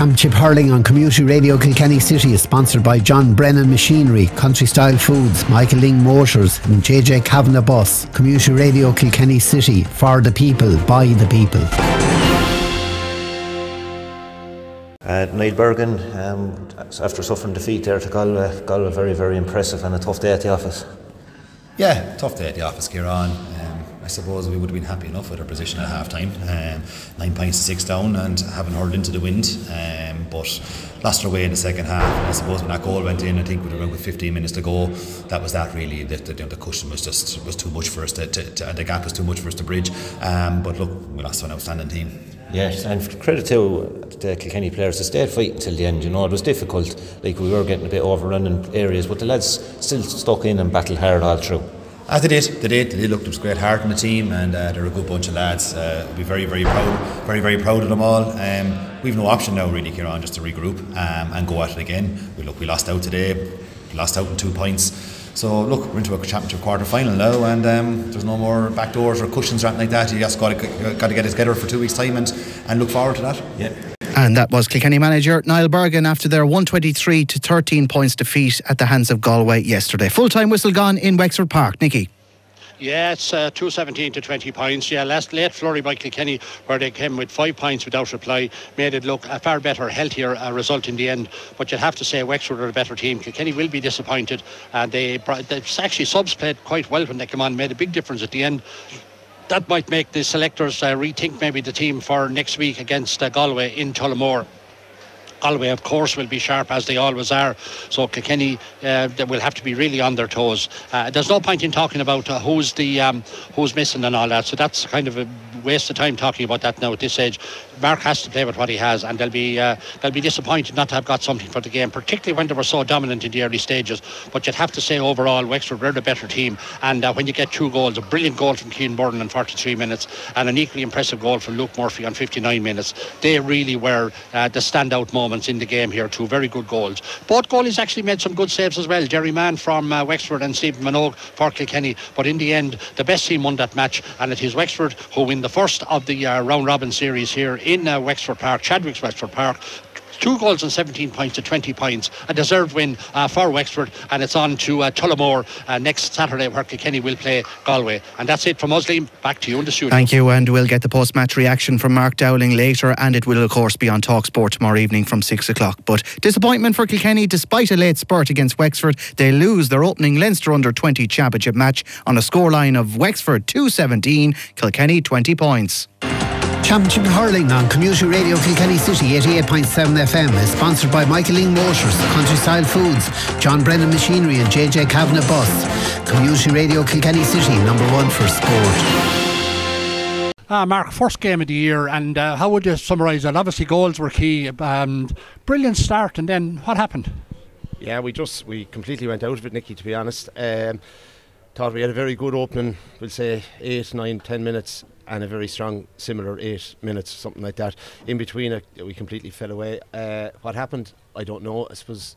Championship Hurling on Community Radio Kilkenny City is sponsored by John Brennan Machinery, Country Style Foods, Michael Ling Motors, and JJ Kavanagh Bus. Community Radio Kilkenny City, for the people, by the people. Uh, Niall Bergin, um, after suffering defeat there to Galway, Galway very, very impressive and a tough day at the office. Yeah, tough day at the office, Kieran. Um, I suppose we would have been happy enough with our position at half time. Um, nine points to six down and having hurled into the wind. Um, but lost our way in the second half. And I suppose when that goal went in, I think with around with 15 minutes to go, that was that really. The, the, the cushion was just was too much for us to, to, to, and the gap was too much for us to bridge. Um, but look, we lost an outstanding team. Yes, and credit to the Kilkenny players, they stayed fighting till the end. You know, it was difficult. Like we were getting a bit overrun in areas, but the lads still stuck in and battled hard all through. As they did, they did. They looked, look. There was great heart in the team, and uh, they're a good bunch of lads. Uh, we'll be very, very proud, very, very proud of them all. Um, we've no option now, really, Kieran, just to regroup um, and go at it again. We look, we lost out today. We lost out in two points. So look, we're into a championship quarter final now, and um, there's no more back doors or cushions or anything like that. You just got to got to get it together for two weeks' time and and look forward to that. Yeah. And that was Kilkenny manager Niall Bergin after their 123 to 13 points defeat at the hands of Galway yesterday. Full time whistle gone in Wexford Park. Nicky. Yeah, it's uh, 217 to 20 points. Yeah, last late flurry by Kilkenny, where they came with five points without reply, made it look a far better, healthier uh, result in the end. But you'd have to say Wexford are a better team. Kilkenny will be disappointed. And they, they actually subs played quite well when they came on, made a big difference at the end that might make the selectors uh, rethink maybe the team for next week against uh, Galway in Tullamore. Galway, of course, will be sharp as they always are. So Kilkenny, uh, will have to be really on their toes. Uh, there's no point in talking about uh, who's the um, who's missing and all that. So that's kind of a waste of time talking about that now at this stage. Mark has to play with what he has, and they'll be uh, they'll be disappointed not to have got something for the game, particularly when they were so dominant in the early stages. But you'd have to say overall, Wexford were the better team. And uh, when you get two goals, a brilliant goal from Keane Byrne in 43 minutes, and an equally impressive goal from Luke Murphy on 59 minutes, they really were uh, the standout moments in the game here. Two very good goals. Both goalies actually made some good saves as well. Jerry Mann from uh, Wexford and Stephen Minogue for Kilkenny. But in the end, the best team won that match, and it is Wexford who win the first of the uh, round robin series here in uh, Wexford Park, Chadwick's Wexford Park two goals and 17 points to 20 points. A deserved win uh, for Wexford, and it's on to uh, Tullamore uh, next Saturday, where Kilkenny will play Galway. And that's it from us, Liam. Back to you in the studio. Thank you, and we'll get the post match reaction from Mark Dowling later, and it will, of course, be on Talk Sport tomorrow evening from 6 o'clock. But disappointment for Kilkenny, despite a late spurt against Wexford, they lose their opening Leinster Under 20 Championship match on a scoreline of Wexford 217, Kilkenny 20 points. Championship Hurling on Community Radio Kilkenny City 88.7 FM is sponsored by Michael Ling Motors, Country Style Foods, John Brennan Machinery and JJ Kavanagh Bus. Community Radio Kilkenny City, number one for sport. Ah, Mark, first game of the year, and uh, how would you summarise it? Obviously, goals were key. Um, brilliant start, and then what happened? Yeah, we just we completely went out of it, Nicky. To be honest, um, thought we had a very good opening. We'll say eight, nine, ten minutes, and a very strong similar eight minutes, something like that. In between we completely fell away. Uh, what happened, I don't know. I suppose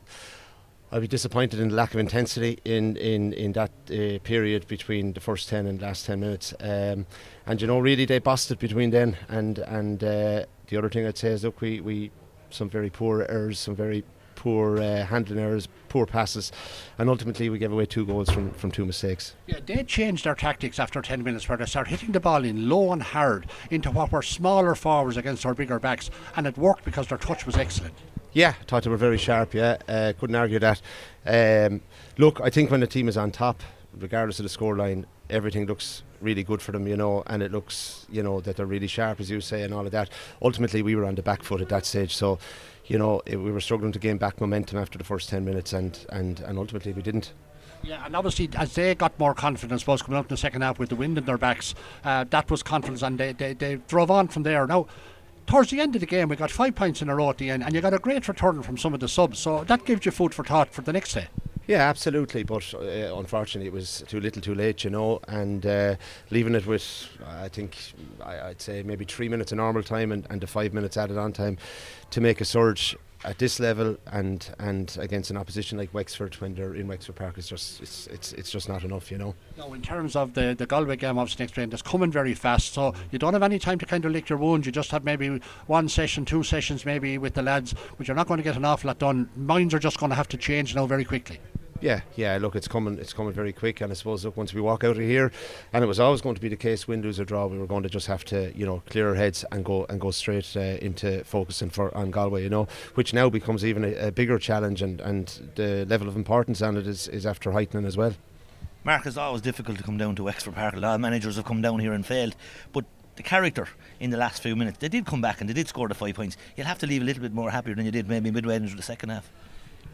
I'd be disappointed in the lack of intensity in in in that uh, period between the first ten and last ten minutes. Um, and you know, really, they busted between then and and uh, the other thing I'd say is look, we we some very poor errors, some very poor uh, handling errors, poor passes, and ultimately we gave away two goals from, from two mistakes. Yeah, they changed their tactics after 10 minutes where they started hitting the ball in low and hard into what were smaller forwards against our bigger backs, and it worked because their touch was excellent. Yeah, thought they were very sharp. Yeah, uh, couldn't argue that. Um, look, I think when the team is on top, regardless of the scoreline, everything looks really good for them, you know, and it looks, you know, that they're really sharp, as you say, and all of that. Ultimately, we were on the back foot at that stage, so you know, it, we were struggling to gain back momentum after the first 10 minutes, and, and, and ultimately we didn't. Yeah, and obviously as they got more confidence, was coming up in the second half with the wind in their backs, uh, that was confidence, and they, they, they drove on from there. Now, towards the end of the game, we got five points in a row at the end, and you got a great return from some of the subs, so that gives you food for thought for the next day. Yeah, absolutely. But uh, unfortunately, it was too little, too late, you know. And uh, leaving it with, I think, I, would say maybe three minutes of normal time and, and the five minutes added on time to make a surge. At this level and and against an opposition like Wexford when they're in Wexford Park is just it's it's it's just not enough, you know. No, in terms of the the Galway game, obviously next round, it's coming very fast, so you don't have any time to kind of lick your wounds. You just have maybe one session, two sessions, maybe with the lads, but you're not going to get an awful lot done. Minds are just going to have to change now very quickly. Yeah, yeah. Look, it's coming. It's coming very quick, and I suppose look once we walk out of here, and it was always going to be the case. Win, lose or draw, we were going to just have to, you know, clear our heads and go and go straight uh, into focusing for on Galway. You know, which now becomes even a, a, bigger challenge, and and the level of importance on it is is after heightening as well. Mark, it's always difficult to come down to Wexford Park. A lot of managers have come down here and failed, but the character in the last few minutes, they did come back and they did score the five points. You'll have to leave a little bit more happier than you did maybe midway into the second half.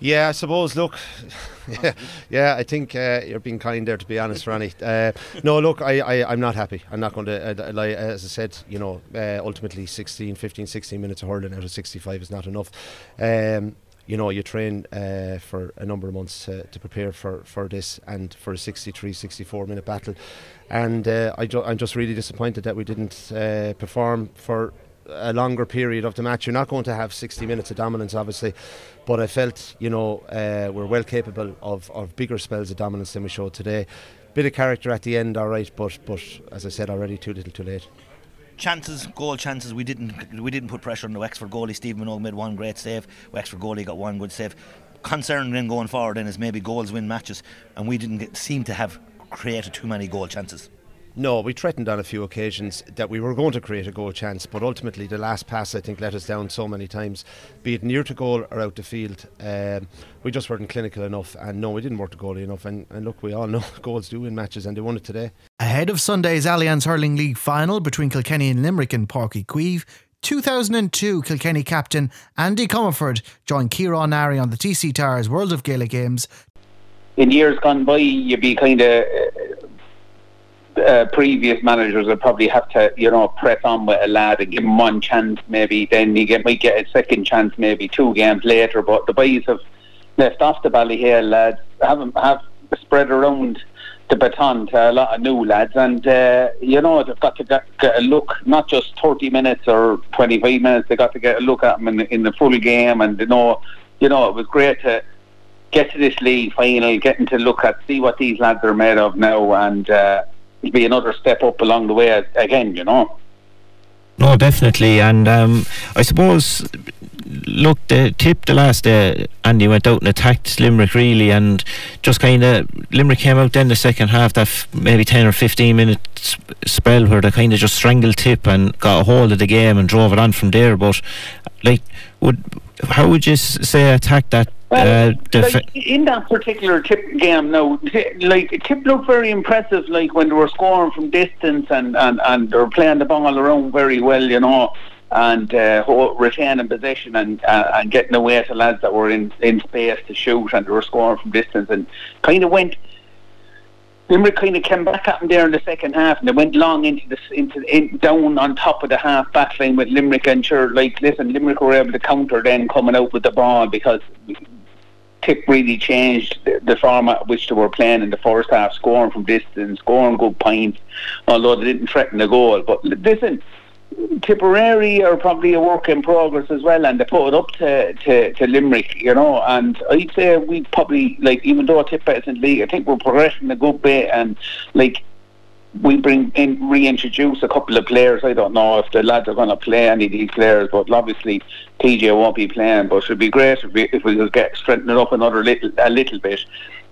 Yeah, I suppose. Look, yeah, yeah, I think uh, you're being kind there. To be honest, Ronnie. Uh, no, look, I, I, I'm not happy. I'm not going to. Uh, like, as I said, you know, uh, ultimately 16, 15, 16 minutes of hurling out of 65 is not enough. Um, you know, you train uh, for a number of months to, to prepare for, for this and for a 63, 64 minute battle. And uh, I ju- I'm just really disappointed that we didn't uh, perform for a longer period of the match. You're not going to have 60 minutes of dominance, obviously, but I felt, you know, uh, we're well capable of, of bigger spells of dominance than we showed today. Bit of character at the end, all right, but but as I said already, too little, too late. Chances, goal chances. We didn't we didn't put pressure on the Wexford goalie. Stephen Minogue made one great save. Wexford goalie got one good save. Concern then going forward then is maybe goals win matches, and we didn't get, seem to have created too many goal chances. No, we threatened on a few occasions that we were going to create a goal chance, but ultimately the last pass I think let us down so many times, be it near to goal or out the field. Um, we just weren't clinical enough, and no, we didn't work the goalie enough. And, and look, we all know goals do win matches, and they won it today. Ahead of Sunday's Allianz Hurling League final between Kilkenny and Limerick in Páirc Uí Chaoimh, 2002 Kilkenny captain Andy Comerford joined Kieran Nari on the TC Towers World of Gaelic Games. In years gone by, you'd be kind of uh, previous managers would probably have to, you know, press on with a lad and give him one chance, maybe. Then he get, might get a second chance, maybe two games later. But the boys have left off the Ballyhale lads, have have spread around the baton to a lot of new lads, and uh, you know they've got to get, get, a look, not just 30 minutes or 25 minutes. they've got to get a look at them in, in the full game, and you know, you know, it was great to get to this league final, getting to look at see what these lads are made of now, and. Uh, be another step up along the way again, you know. No, definitely, and um, I suppose look, the tip the last day, Andy went out and attacked Limerick really, and just kind of Limerick came out then the second half, that f- maybe ten or fifteen minutes spell where they kind of just strangled tip and got a hold of the game and drove it on from there. But like, would how would you say attack that well, uh, like in that particular tip game, now, t- like tip looked very impressive. Like when they were scoring from distance and and and they were playing the ball around very well, you know, and uh, retaining possession and uh, and getting away to lads that were in in space to shoot and they were scoring from distance and kind of went Limerick kind of came back at them there in the second half, and they went long into the into in, down on top of the half back line with Limerick. And sure, like listen, Limerick were able to counter then coming out with the ball because Tip really changed the, the format which they were playing in the first half, scoring from distance, scoring good points, although they didn't threaten the goal. But listen, Tipperary are probably a work in progress as well, and they put it up to, to, to Limerick, you know. And I'd say we probably like, even though Tipperary isn't league, I think we're progressing a good bit, and like we bring in reintroduce a couple of players. I don't know if the lads are going to play any of these players, but obviously PJ won't be playing. But it'd be great if we, if we could get strengthen it up another little a little bit.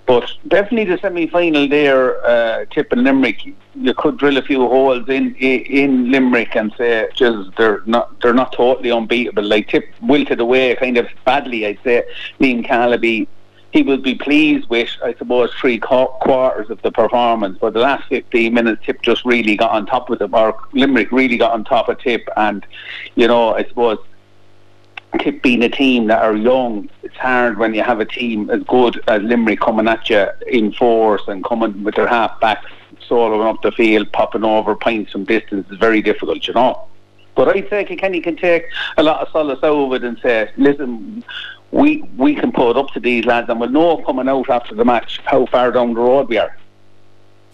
But definitely the semi-final there, uh, Tip and Limerick, you could drill a few holes in in Limerick and say just they're not they're not totally unbeatable. Like Tip wilted away kind of badly, I'd say. Liam Calaby, he will be pleased with, I suppose, three quarters of the performance. But the last 15 minutes, Tip just really got on top of the or Limerick really got on top of Tip, and you know, I suppose Tip being a team that are young, it's hard when you have a team as good as Limerick coming at you in force and coming with their half back soloing up the field, popping over points from distance is very difficult, you know. But I think Kenny can take a lot of solace out of it and say, listen, we we can put up to these lads and we'll know coming out after the match how far down the road we are.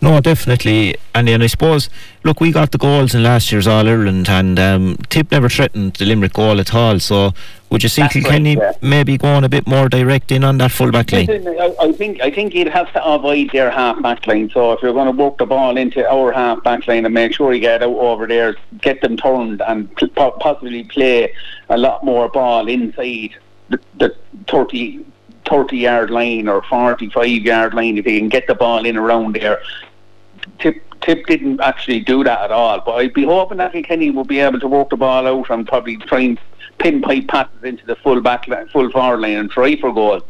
No, definitely. And then I suppose, look, we got the goals in last year's All Ireland, and um, Tip never threatened the Limerick goal at all. So, would you see That's Kilkenny right, yeah. maybe going a bit more direct in on that full back line? I think I think you'd have to avoid their half back line. So, if you're going to work the ball into our half back line and make sure you get out over there, get them turned, and possibly play a lot more ball inside the, the 30 30 yard line or 45 yard line if he can get the ball in around there Tip Tip didn't actually do that at all. But I'd be hoping that Kenny will be able to work the ball out and probably try and pin pipe passes into the full back full forward line and try for goal.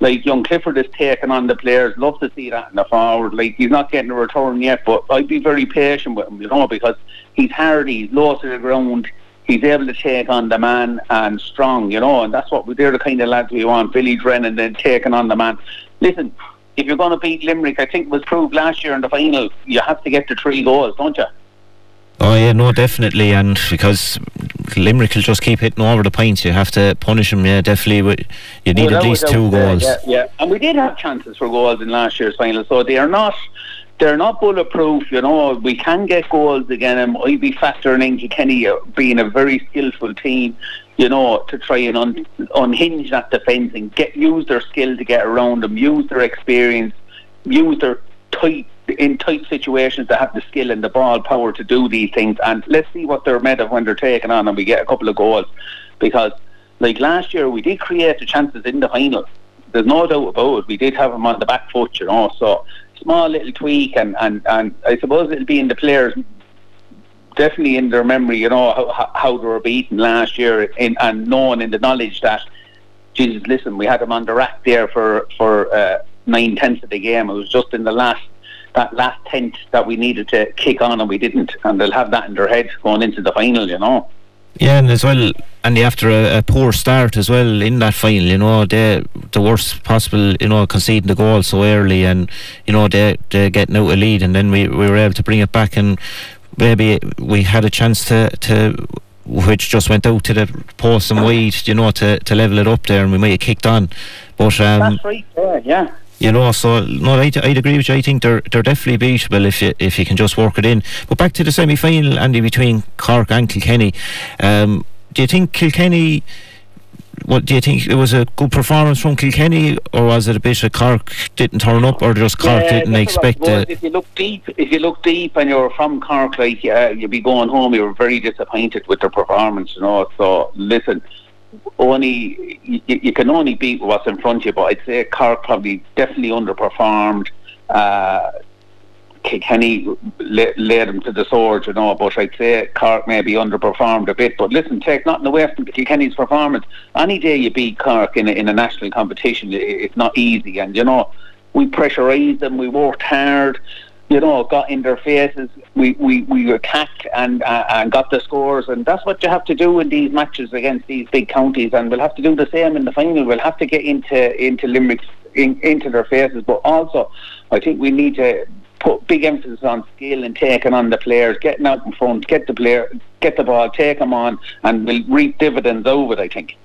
Like young Clifford is taking on the players. Love to see that in the forward. Like he's not getting a return yet, but I'd be very patient with him, you know, because he's hardy, he's low to the ground. He's able to take on the man and strong, you know, and that's what we, they're the kind of lads we want. Billy Drennan then taking on the man. Listen, if you're going to beat Limerick, I think was proved last year in the final, you have to get the three goals, don't you? Oh yeah, no, definitely, and because Limerick will just keep hitting over the points, you have to punish them. Yeah, definitely. You need well, at least two goals. Yeah, yeah, and we did have chances for goals in last year's final, so they are not. They're not bulletproof, you know. We can get goals again, and I'd be factoring in Kenny uh, being a very skillful team you know, to try and un- unhinge that defence and get use their skill to get around them, use their experience, use their tight in tight situations to have the skill and the ball power to do these things. And let's see what they're made of when they're taken on and we get a couple of goals. Because like last year, we did create the chances in the final. There's no doubt about it. We did have them on the back foot, you know. So small little tweak, and and and I suppose it'll be in the players' definitely in their memory, you know, how, how they were beaten last year in, and knowing in the knowledge that, Jesus, listen, we had them on the rack there for, for uh, nine tenths of the game. It was just in the last that last tenth that we needed to kick on and we didn't. And they'll have that in their head going into the final, you know. Yeah, and as well, and after a, a, poor start as well in that final, you know, they the worst possible, you know, conceding the goal so early, and you know they they getting out a lead, and then we, we were able to bring it back, and maybe we had a chance to to which just went out to the pour some wide, you know, to, to level it up there, and we might have kicked on. But um, that's right, yeah, yeah. You know, so no, I'd, I'd agree with you. I think they're they're definitely beatable if you if you can just work it in. But back to the semi final, Andy, between Cork and Kilkenny. Um, do you think Kilkenny? What do you think? It was a good performance from Kilkenny, or was it a bit of Cork didn't turn up, or just Cork yeah, didn't expect it? If you look deep, if you look deep, and you're from Cork, like uh, you'd be going home, you were very disappointed with their performance, you know. So listen, only you, you can only beat what's in front of you, but I'd say Cork probably definitely underperformed. Uh, Kilkenny led him to the sword, you know, but I'd say Cork maybe underperformed a bit. But listen, take nothing away from Kilkenny's performance. Any day you beat Cork in a, in a national competition, it's not easy. And, you know, we pressurised them, we worked hard, you know, got in their faces, we, we, we attacked and, uh, and got the scores. And that's what you have to do in these matches against these big counties. And we'll have to do the same in the final. We'll have to get into, into Limerick's in, into their faces, but also I think we need to put big emphasis on skill and taking on the players, getting out in front, get the player, get the ball, take them on, and we'll reap dividends over it. I think.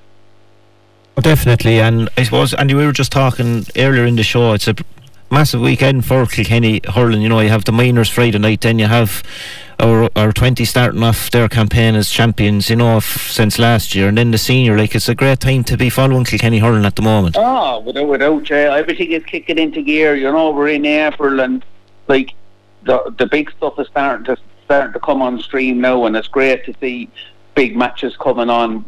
Well, definitely, and I suppose, Andy, we were just talking earlier in the show. It's a massive weekend for Kilkenny hurling. You know, you have the minors Friday night, then you have our our twenty starting off their campaign as champions. You know, f- since last year, and then the senior. Like, it's a great time to be following Kilkenny hurling at the moment. Oh, without without uh, everything is kicking into gear. You know, we're in April and like the the big stuff is starting to starting to come on stream now, and it's great to see big matches coming on.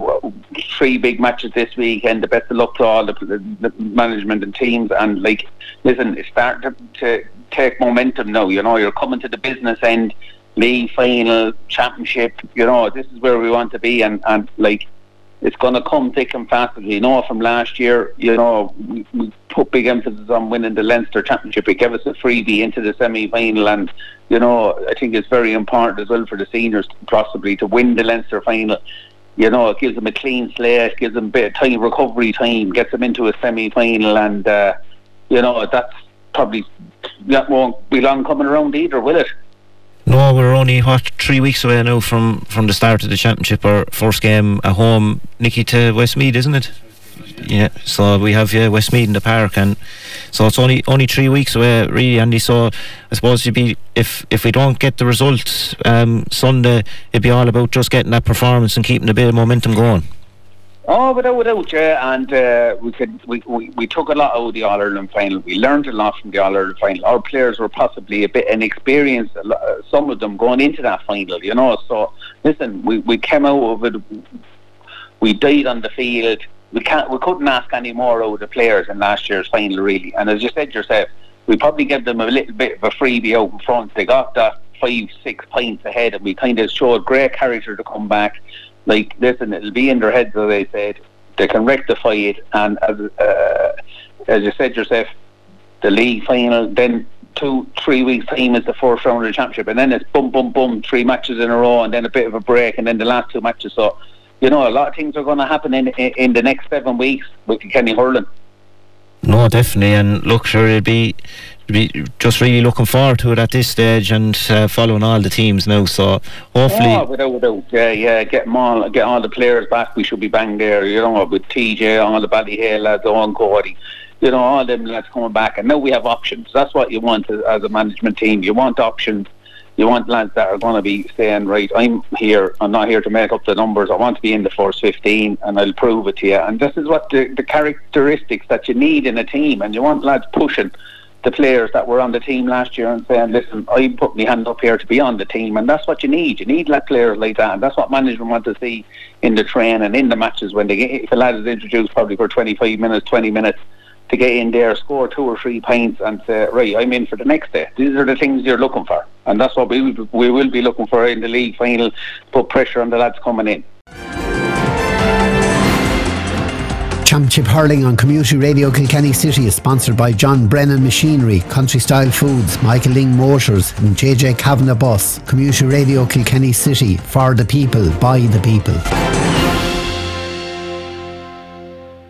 Three big matches this weekend. The best of luck to all the, the, the management and teams. And like, listen, it's starting to, to take momentum now. You know, you're coming to the business end, league final, championship. You know, this is where we want to be. And and like, it's going to come thick and fast. You know, from last year, you know, we, we put big emphasis on winning the Leinster Championship. It gave us a freebie into the semi-final, and you know, I think it's very important as well for the seniors possibly to win the Leinster final. You know, it gives them a clean slate, gives them a bit of time, recovery time, gets them into a semi-final, and uh, you know, that's probably that won't be long coming around either, will it? No, we're only what three weeks away now from from the start of the championship. Our first game at home, Nicky to Westmeath, isn't it? Yeah, so we have yeah, Westmeath in the park, and so it's only only three weeks away, really, Andy. So I suppose you'd be if if we don't get the results um, Sunday, it'd be all about just getting that performance and keeping a bit of momentum going. Oh, without without, yeah, and uh, we could we, we, we took a lot out of the All Ireland final. We learned a lot from the All Ireland final. Our players were possibly a bit inexperienced, uh, some of them going into that final, you know. So listen, we, we came out of it. We died on the field. We can't. We couldn't ask any more out of the players in last year's final, really. And as you said yourself, we probably gave them a little bit of a freebie out in front. They got that five, six points ahead, and we kind of showed great character to come back like, listen, it'll be in their heads, as they said. They can rectify it, and as uh, as you said yourself, the league final, then two, three weeks time is the first round of the championship, and then it's boom, boom, boom, three matches in a row, and then a bit of a break, and then the last two matches. So, you know, a lot of things are going to happen in in, in the next seven weeks with Kenny Hurling. No, definitely, and look, sure, it'll be be just really looking forward to it at this stage and uh, following all the teams now. So hopefully, oh, without, without, yeah, yeah, get all, get all the players back. We should be bang there, you know, with TJ, all the Ballyhale lads, Cody, you know, all them lads coming back. And now we have options. That's what you want as, as a management team. You want options. You want lads that are going to be saying, right, I'm here. I'm not here to make up the numbers. I want to be in the first 15, and I'll prove it to you. And this is what the, the characteristics that you need in a team. And you want lads pushing the players that were on the team last year and saying, listen, I put my hand up here to be on the team. And that's what you need. You need like players like that. And that's what management want to see in the train and in the matches when they get, if a lad is introduced probably for 25 minutes, 20 minutes, to get in there, score two or three points, and say, right, I'm in for the next day. These are the things you're looking for, and that's what we we will be looking for in the league final. Put pressure on the lads coming in. Championship Hurling on Community Radio Kilkenny City is sponsored by John Brennan Machinery, Country Style Foods, Michael Ling Motors, and JJ Kavanagh Bus. Community Radio Kilkenny City, for the people, by the people.